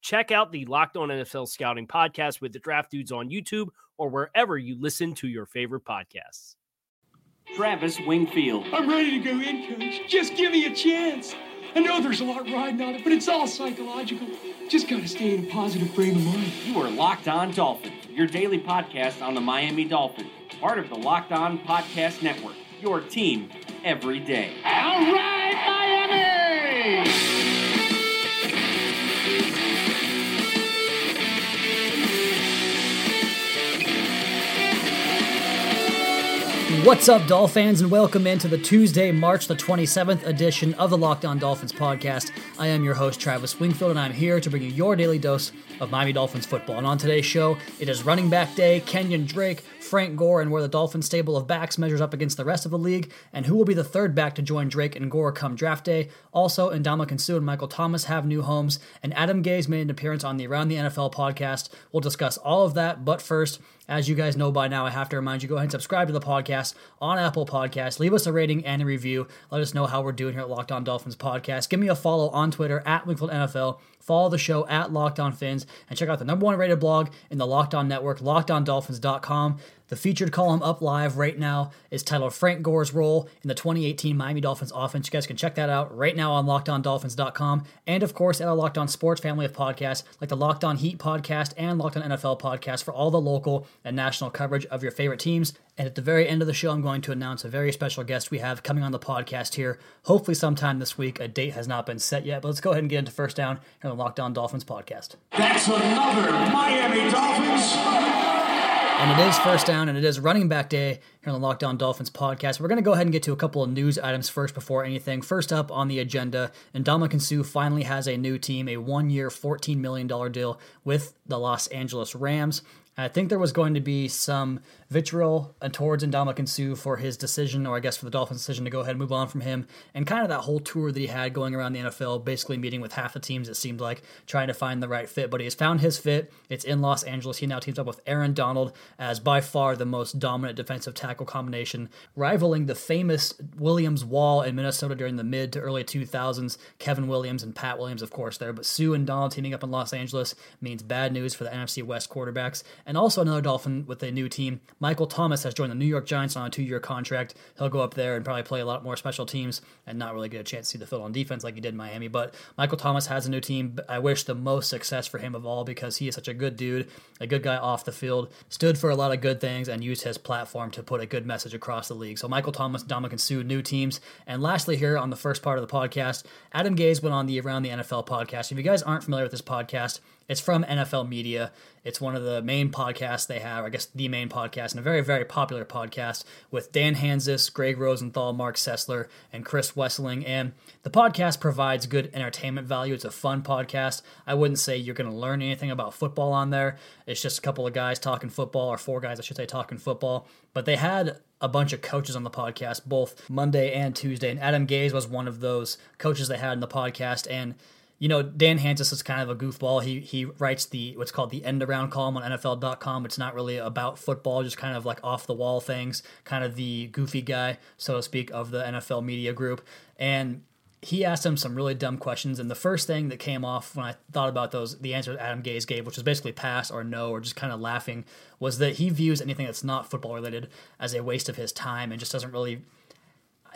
Check out the Locked On NFL Scouting podcast with the Draft Dudes on YouTube or wherever you listen to your favorite podcasts. Travis Wingfield. I'm ready to go in, coach. Just give me a chance. I know there's a lot riding on it, but it's all psychological. Just gotta stay in a positive frame of mind. You are Locked On Dolphins, your daily podcast on the Miami Dolphins, part of the Locked On Podcast Network. Your team every day. All right, Miami! What's up, Doll fans, and welcome into the Tuesday, March the 27th edition of the Locked On Dolphins podcast. I am your host, Travis Wingfield, and I'm here to bring you your daily dose of Miami Dolphins football. And on today's show, it is running back day, Kenyan Drake, Frank Gore, and where the Dolphins stable of backs measures up against the rest of the league, and who will be the third back to join Drake and Gore come draft day. Also, Ndamukong Suh and Michael Thomas have new homes, and Adam Gase made an appearance on the Around the NFL podcast. We'll discuss all of that, but first, as you guys know by now, I have to remind you go ahead and subscribe to the podcast on Apple Podcasts. Leave us a rating and a review. Let us know how we're doing here at Locked On Dolphins Podcast. Give me a follow on Twitter at Wingfield NFL. Follow the show at Locked On Fins and check out the number one rated blog in the Locked On Network, lockedondolphins.com. The featured column up live right now is titled Frank Gore's Role in the 2018 Miami Dolphins Offense. You guys can check that out right now on lockedondolphins.com. And of course, at our Locked On Sports family of podcasts, like the Locked On Heat podcast and Locked On NFL podcast for all the local and national coverage of your favorite teams. And at the very end of the show, I'm going to announce a very special guest we have coming on the podcast here, hopefully sometime this week. A date has not been set yet, but let's go ahead and get into first down here on the Locked On Dolphins podcast. That's another Miami Dolphins. And it is first down, and it is running back day here on the Locked On Dolphins podcast. We're going to go ahead and get to a couple of news items first before anything. First up on the agenda, Ndamukong Suh finally has a new team, a one-year, $14 million deal with the Los Angeles Rams. I think there was going to be some vitriol towards Ndamukong Suh for his decision, or I guess for the Dolphins' decision to go ahead and move on from him, and kind of that whole tour that he had going around the NFL, basically meeting with half the teams, it seemed like, trying to find the right fit. But he has found his fit. It's in Los Angeles. He now teams up with Aaron Donald as by far the most dominant defensive tackle combination, rivaling the famous Williams Wall in Minnesota during the mid to early 2000s. Kevin Williams and Pat Williams, of course, there. But Suh and Donald teaming up in Los Angeles means bad news for the NFC West quarterbacks. And also another Dolphin with a new team. Michael Thomas has joined the New York Giants on a two year contract. He'll go up there and probably play a lot more special teams and not really get a chance to see the field on defense like he did in Miami. But Michael Thomas has a new team. I wish the most success for him of all because he is such a good dude, a good guy off the field, stood for a lot of good things, and used his platform to put a good message across the league. So Michael Thomas, Ndamukong Suh, new teams. And lastly, here on the first part of the podcast, Adam Gase went on the Around the NFL podcast. If you guys aren't familiar with this podcast, it's from NFL Media. It's one of the main podcasts they have, I guess the main podcast, and a very, very popular podcast with Dan Hanzus, Greg Rosenthal, Marc Sessler, and Chris Wesseling. And the podcast provides good entertainment value. It's a fun podcast. I wouldn't say you're going to learn anything about football on there. It's just a couple of guys talking football, or four guys, I should say, talking football. But they had a bunch of coaches on the podcast, both Monday and Tuesday. And Adam Gase was one of those coaches they had in the podcast. And you know, Dan Hanzus is kind of a goofball. He he writes the what's called the end around column on NFL.com. It's not really about football, just kind of like off the wall things, kind of the goofy guy, so to speak, of the NFL media group. And he asked him some really dumb questions, and the first thing that came off when I thought about those, the answer Adam Gase gave, which was basically pass or no, or just kind of laughing, was that he views anything that's not football related as a waste of his time and just doesn't really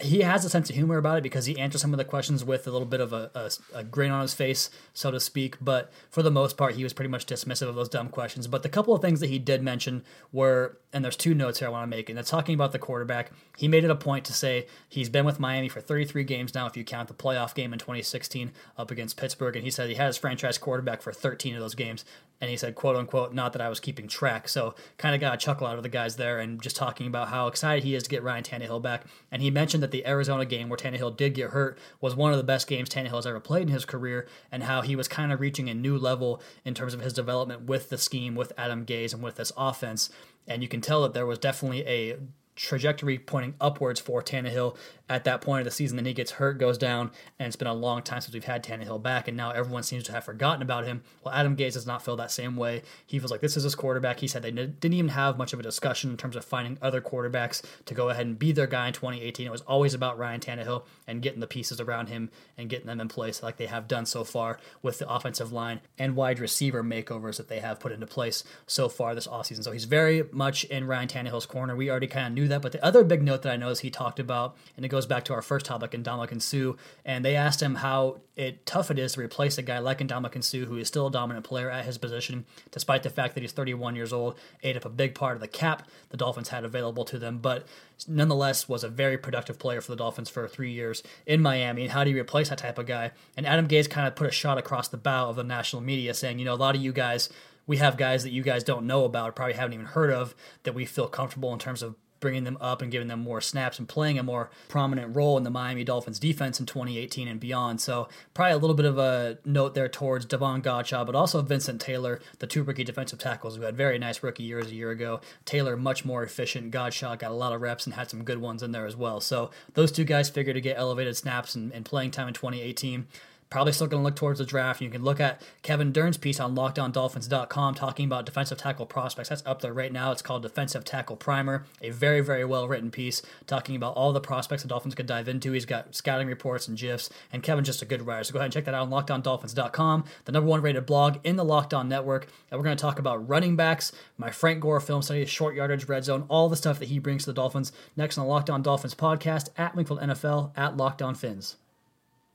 he has a sense of humor about it because he answers some of the questions with a little bit of a, a, a, grin on his face, so to speak. But for the most part, he was pretty much dismissive of those dumb questions. But the couple of things that he did mention were, and there's two notes here I want to make, and that's talking about the quarterback. He made it a point to say he's been with Miami for 33 games now, if you count the playoff game in 2016 up against Pittsburgh. And he said he had his franchise quarterback for 13 of those games. And he said, quote unquote, not that I was keeping track. So kind of got a chuckle out of the guys there and just talking about how excited he is to get Ryan Tannehill back. And he mentioned that the Arizona game where Tannehill did get hurt was one of the best games Tannehill has ever played in his career, and how he was kind of reaching a new level in terms of his development with the scheme, with Adam Gase, and with this offense. And you can tell that there was definitely a trajectory pointing upwards for Tannehill at that point of the season. Then he gets hurt, goes down, and it's been a long time since we've had Tannehill back, and now everyone seems to have forgotten about him. Well, Adam Gase does not feel that same way. He feels like this is his quarterback. He said they didn't even have much of a discussion in terms of finding other quarterbacks to go ahead and be their guy in 2018. It was always about Ryan Tannehill and getting the pieces around him and getting them in place like they have done so far with the offensive line and wide receiver makeovers that they have put into place so far this offseason. So he's very much in Ryan Tannehill's corner. We already kind of knew that, but the other big note that I know is he talked about, it goes back to our first topic, Ndamukong Suh, and they asked him how it tough it is to replace a guy like Ndamukong Suh, who is still a dominant player at his position, despite the fact that he's 31 years old, ate up a big part of the cap the Dolphins had available to them, but nonetheless was a very productive player for the Dolphins for three years in Miami. And how do you replace that type of guy? And Adam Gase kind of put a shot across the bow of the national media, saying, you know, a lot of you guys we have guys that you guys don't know about, probably haven't even heard of, that we feel comfortable in terms of bringing them up and giving them more snaps and playing a more prominent role in the Miami Dolphins defense in 2018 and beyond. So probably a little bit of a note there towards Devon Godchaux, but also Vincent Taylor, the two rookie defensive tackles who had very nice rookie years a year ago. Taylor much more efficient. Godchaux got a lot of reps and had some good ones in there as well. So those two guys figure to get elevated snaps and, and playing time in 2018 probably still going to look towards the draft. You can look at Kevin Dern's piece on LockedOnDolphins.com talking about defensive tackle prospects. That's up there right now. It's called Defensive Tackle Primer, a very, very well written piece talking about all the prospects the Dolphins could dive into. He's got scouting reports and GIFs, and Kevin's just a good writer. So go ahead and check that out on LockedOnDolphins.com, the number one rated blog in the Locked On Network. And we're going to talk about running backs, my Frank Gore film study, short yardage, red zone, all the stuff that he brings to the Dolphins next on the Locked On Dolphins podcast at Wingfield NFL at Locked On Fins.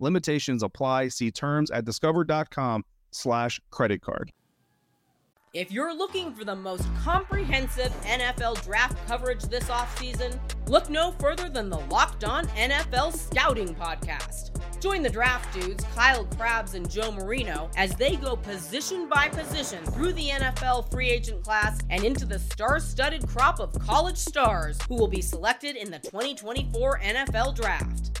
Limitations apply. See terms at discover.com slash credit card. If you're looking for the most comprehensive NFL draft coverage this offseason, look no further than the Locked On NFL Scouting Podcast. Join the draft dudes, Kyle Crabbs and Joe Marino, as they go position by position through the NFL free agent class and into the star studded crop of college stars who will be selected in the 2024 NFL Draft.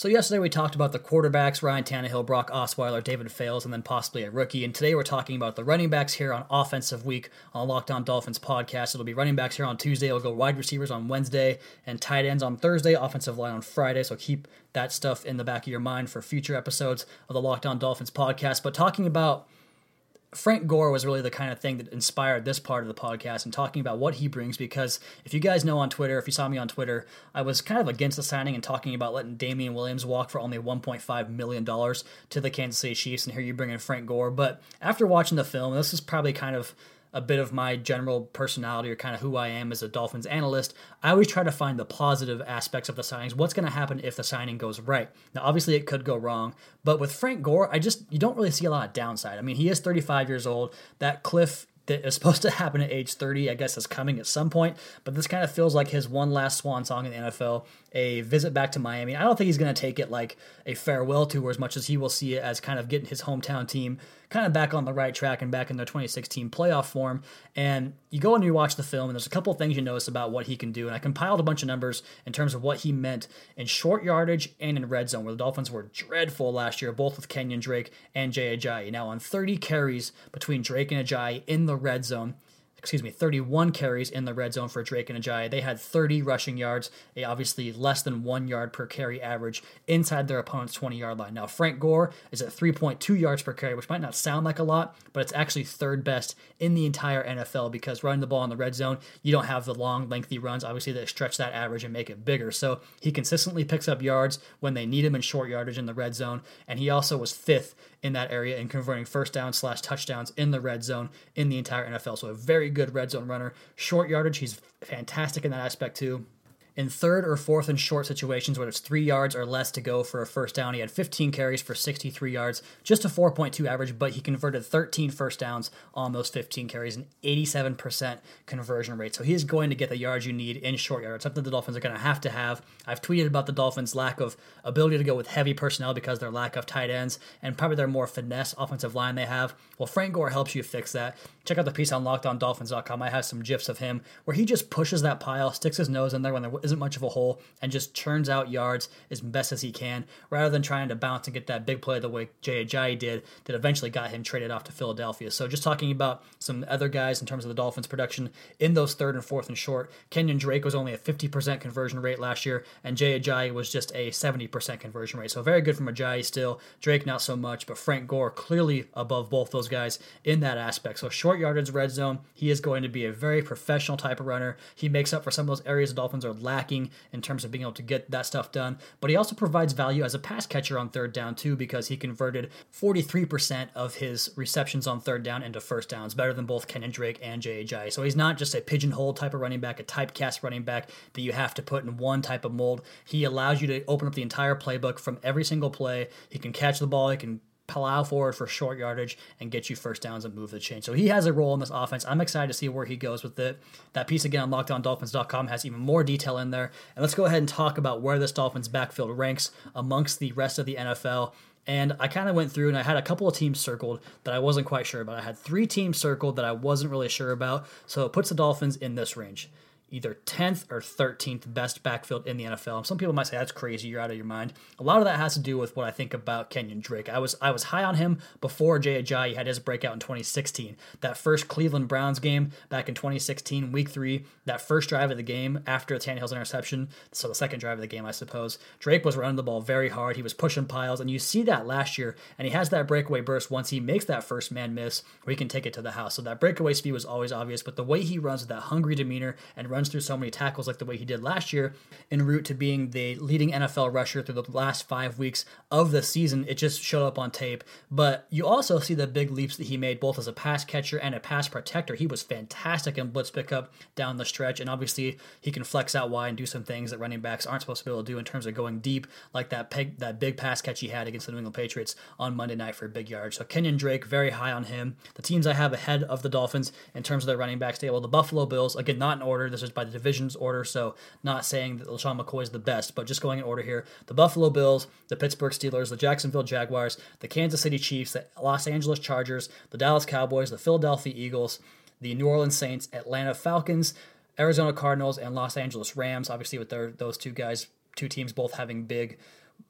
So yesterday we talked about the quarterbacks, Ryan Tannehill, Brock Osweiler, David Fales, and then possibly a rookie. And today we're talking about the running backs here on Offensive Week on Locked On Dolphins podcast. It'll be running backs here on Tuesday. It'll go wide receivers on Wednesday and tight ends on Thursday, offensive line on Friday. So keep that stuff in the back of your mind for future episodes of the Locked On Dolphins podcast. But talking about Frank Gore was really the kind of thing that inspired this part of the podcast and talking about what he brings. Because if you guys know on Twitter, if you saw me on Twitter, I was kind of against the signing and talking about letting Damien Williams walk for only $1.5 million to the Kansas City Chiefs. And here you bring in Frank Gore. But after watching the film, this is probably kind of a bit of my general personality or kind of who I am as a Dolphins analyst, I always try to find the positive aspects of the signings. What's going to happen if the signing goes right? Now, obviously, it could go wrong, but with Frank Gore, I just, you don't really see a lot of downside. I mean, he is 35 years old. That cliff that is supposed to happen at age 30, I guess is coming at some point. But this kind of feels like his one last swan song in the NFL, a visit back to Miami. I don't think he's going to take it like a farewell tour as much as he will see it as kind of getting his hometown team kind of back on the right track and back in their 2016 playoff form. And you go and you watch the film, and there's a couple things you notice about what he can do. And I compiled a bunch of numbers in terms of what he meant in short yardage and in red zone, where the Dolphins were dreadful last year, both with Kenyan Drake and Jay Ajayi. Now, on 30 carries between Drake and Ajayi in the red zone, excuse me, 31 carries in the red zone for Drake and Ajayi. They had 30 rushing yards, a obviously less than one yard per carry average inside their opponent's 20 yard line. Now, Frank Gore is at 3.2 yards per carry, which might not sound like a lot, but it's actually third best in the entire NFL because running the ball in the red zone, you don't have the long, lengthy runs, obviously, that stretch that average and make it bigger. So he consistently picks up yards when they need him in short yardage in the red zone, and he also was fifth in that area and converting first down slash touchdowns in the red zone in the entire NFL. So a very good red zone runner. Short yardage, he's fantastic in that aspect too. In third or fourth and short situations where it's three yards or less to go for a first down, he had 15 carries for 63 yards, just a 4.2 average, but he converted 13 first downs on those 15 carries, an 87% conversion rate. So he is going to get the yards you need in short yards, something the Dolphins are going to have to have. I've tweeted about the Dolphins' lack of ability to go with heavy personnel because their lack of tight ends and probably their more finesse offensive line they have. Well, Frank Gore helps you fix that. Check out the piece on lockedondolphins.com. I have some gifs of him where he just pushes that pile, sticks his nose in there when there isn't much of a hole, and just churns out yards as best as he can, rather than trying to bounce and get that big play the way Jay Ajayi did that eventually got him traded off to Philadelphia. So just talking about some other guys in terms of the Dolphins' production in those third and fourth and short, Kenyan Drake was only a 50% conversion rate last year, and Jay Ajayi was just a 70% conversion rate. So very good from Ajayi still. Drake not so much, but Frank Gore clearly above both those guys in that aspect. So short yardage red zone, he is going to be a very professional type of runner. He makes up for some of those areas the Dolphins are lacking in terms of being able to get that stuff done. But he also provides value as a pass catcher on third down too, because he converted 43% of his receptions on third down into first downs, better than both Kenyan Drake and Ajayi. So he's not just a pigeonhole type of running back, a typecast running back that you have to put in one type of mold. He allows you to open up the entire playbook from every single play. He can catch the ball, he can plow forward for short yardage and get you first downs and move the chain. So he has a role in this offense. I'm excited to see where he goes with it. That piece again on lockedondolphins.com has even more detail in there. And let's go ahead and talk about where this Dolphins backfield ranks amongst the rest of the NFL. And I kind of went through and I had a couple of teams circled that I wasn't quite sure about. I had three teams circled that I wasn't really sure about. So it puts the Dolphins in this range either 10th or 13th best backfield in the NFL. And Some people might say that's crazy, you're out of your mind. A lot of that has to do with what I think about Kenyan Drake. I was I was high on him before Jay Ajayi had his breakout in 2016. That first Cleveland Browns game back in 2016, week 3, that first drive of the game after Tannehill's interception, so the second drive of the game, I suppose. Drake was running the ball very hard. He was pushing piles and you see that last year and he has that breakaway burst once he makes that first man miss where he can take it to the house. So that breakaway speed was always obvious, but the way he runs with that hungry demeanor and runs runs through so many tackles like the way he did last year, en route to being the leading NFL rusher through the last five weeks of the season. It just showed up on tape. But you also see the big leaps that he made both as a pass catcher and a pass protector. He was fantastic in blitz pickup down the stretch, and obviously he can flex out wide and do some things that running backs aren't supposed to be able to do in terms of going deep, like that peg, that big pass catch he had against the New England Patriots on Monday night for a big yard. So Kenyan Drake, very high on him. The teams I have ahead of the Dolphins in terms of their running back stable, the Buffalo Bills, again, not in order. This is by the divisions order, so not saying that LeSean McCoy is the best, but just going in order here. The Buffalo Bills, the Pittsburgh Steelers, the Jacksonville Jaguars, the Kansas City Chiefs, the Los Angeles Chargers, the Dallas Cowboys, the Philadelphia Eagles, the New Orleans Saints, Atlanta Falcons, Arizona Cardinals, and Los Angeles Rams. Obviously, with their those two guys, two teams both having big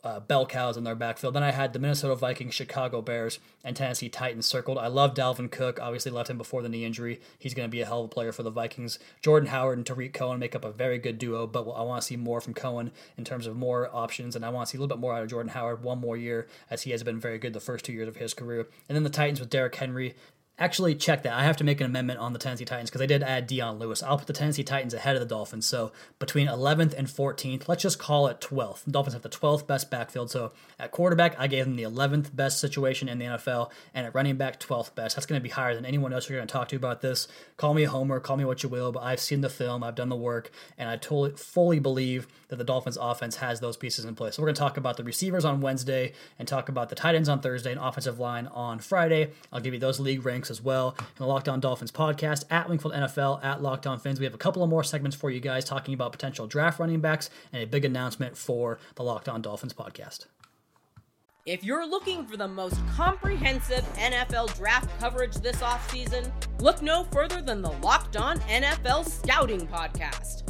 uh, bell cows in their backfield. Then I had the Minnesota Vikings, Chicago Bears, and Tennessee Titans circled. I love Dalvin Cook. Obviously, left him before the knee injury. He's going to be a hell of a player for the Vikings. Jordan Howard and Tarik Cohen make up a very good duo, but I want to see more from Cohen in terms of more options, and I want to see a little bit more out of Jordan Howard one more year, as he has been very good the first two years of his career. And then the Titans with Derrick Henry Actually, check that. I have to make an amendment on the Tennessee Titans because I did add Dion Lewis. I'll put the Tennessee Titans ahead of the Dolphins. So between 11th and 14th, let's just call it 12th. The Dolphins have the 12th best backfield. So at quarterback, I gave them the 11th best situation in the NFL, and at running back, 12th best. That's going to be higher than anyone else you're going to talk to about this. Call me a homer, call me what you will, but I've seen the film, I've done the work, and I totally fully believe that the Dolphins offense has those pieces in place. So we're going to talk about the receivers on Wednesday and talk about the tight ends on Thursday and offensive line on Friday. I'll give you those league ranks As well. And the Locked On Dolphins podcast at Wingfield NFL at Locked On Fins. We have a couple of more segments for you guys talking about potential draft running backs and a big announcement for the Locked On Dolphins podcast. If you're looking for the most comprehensive NFL draft coverage this offseason, look no further than the Locked On NFL Scouting Podcast.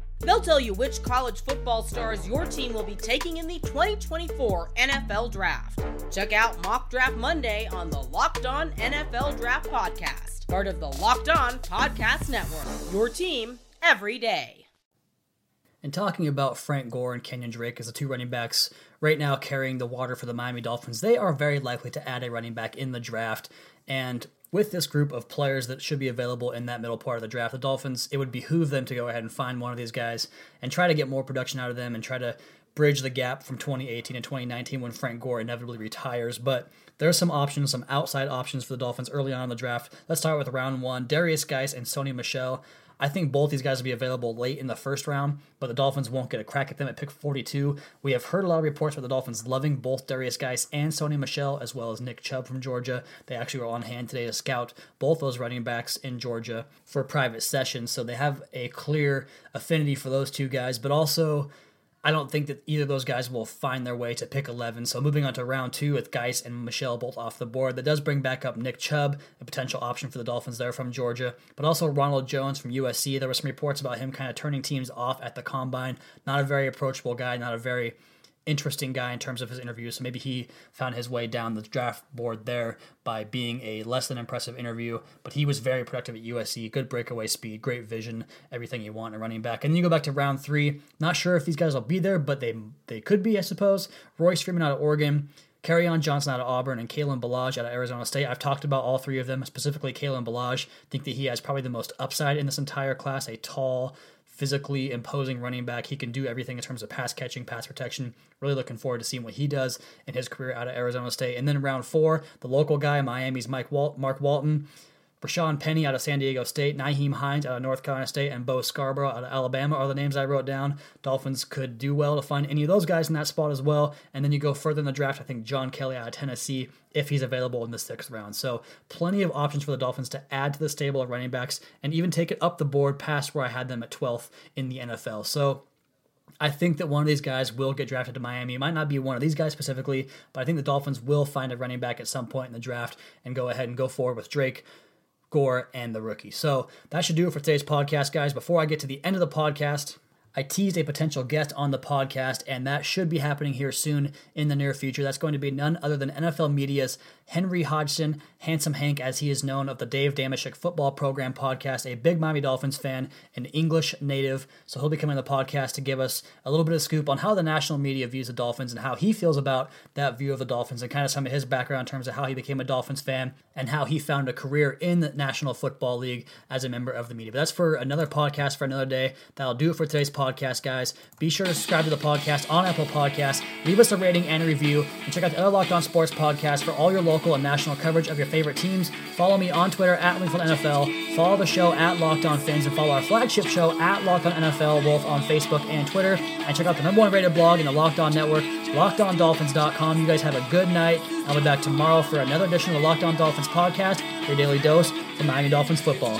They'll tell you which college football stars your team will be taking in the 2024 NFL Draft. Check out Mock Draft Monday on the Locked On NFL Draft Podcast, part of the Locked On Podcast Network. Your team every day. And talking about Frank Gore and Kenyan Drake as the two running backs right now carrying the water for the Miami Dolphins, they are very likely to add a running back in the draft. And with this group of players that should be available in that middle part of the draft, the Dolphins, it would behoove them to go ahead and find one of these guys and try to get more production out of them and try to bridge the gap from 2018 and 2019 when Frank Gore inevitably retires. But there are some options, some outside options for the Dolphins early on in the draft. Let's start with round one Darius Guice and Sony Michel. I think both these guys will be available late in the first round, but the Dolphins won't get a crack at them at pick 42. We have heard a lot of reports about the Dolphins loving both Darius Guice and Sony Michel, as well as Nick Chubb from Georgia. They actually were on hand today to scout both those running backs in Georgia for private sessions, so they have a clear affinity for those two guys, but also I don't think that either of those guys will find their way to pick 11. So moving on to round two with Guice and Michel both off the board. That does bring back up Nick Chubb, a potential option for the Dolphins there from Georgia, but also Ronald Jones from USC. There were some reports about him kind of turning teams off at the combine. Not a very approachable guy, not a very interesting guy in terms of his interviews. So maybe he found his way down the draft board there by being a less than impressive interview. But he was very productive at USC. Good breakaway speed, great vision, everything you want in a running back. And then you go back to round three. Not sure if these guys will be there, but they they could be, I suppose. Royce Freeman out of Oregon. On Johnson out of Auburn and Kalen Ballage out of Arizona State. I've talked about all three of them, specifically Kalen Ballage. think that he has probably the most upside in this entire class. A tall, physically imposing running back. He can do everything in terms of pass catching, pass protection. Really looking forward to seeing what he does in his career out of Arizona State. And then round four, the local guy, Miami's Mike Walt, Mark Walton. Rashaad Penny out of San Diego State, Nyheim Hines out of North Carolina State, and Bo Scarborough out of Alabama are the names I wrote down. Dolphins could do well to find any of those guys in that spot as well. And then you go further in the draft, I think John Kelly out of Tennessee, if he's available in the sixth round. So plenty of options for the Dolphins to add to the stable of running backs and even take it up the board past where I had them at 12th in the NFL. So I think that one of these guys will get drafted to Miami. It might not be one of these guys specifically, but I think the Dolphins will find a running back at some point in the draft and go ahead and go forward with Drake. Gore, and the rookie. So that should do it for today's podcast, guys. Before I get to the end of the podcast, I teased a potential guest on the podcast, and that should be happening here soon in the near future. That's going to be none other than NFL Media's Henry Hodgson, Handsome Hank, as he is known, of the Dave Dameshek Football Program podcast, a big Miami Dolphins fan, an English native. So he'll be coming on the podcast to give us a little bit of scoop on how the national media views the Dolphins and how he feels about that view of the Dolphins and kind of some of his background in terms of how he became a Dolphins fan and how he found a career in the National Football League as a member of the media. But that's for another podcast for another day. That'll do it for today's podcast, guys. Be sure to subscribe to the podcast on Apple Podcasts. Leave us a rating and a review, and check out the other Locked On Sports podcast for all your local and national coverage of your favorite teams. Follow me on Twitter at Wingfield NFL. Follow the show at Locked On Fins, and follow our flagship show at Locked On NFL, both on Facebook and Twitter. And check out the number one rated blog in the Locked On Network, LockedOnDolphins.com. You guys have a good night. I'll be back tomorrow for another edition of the Locked On Dolphins podcast, your daily dose for Miami Dolphins football.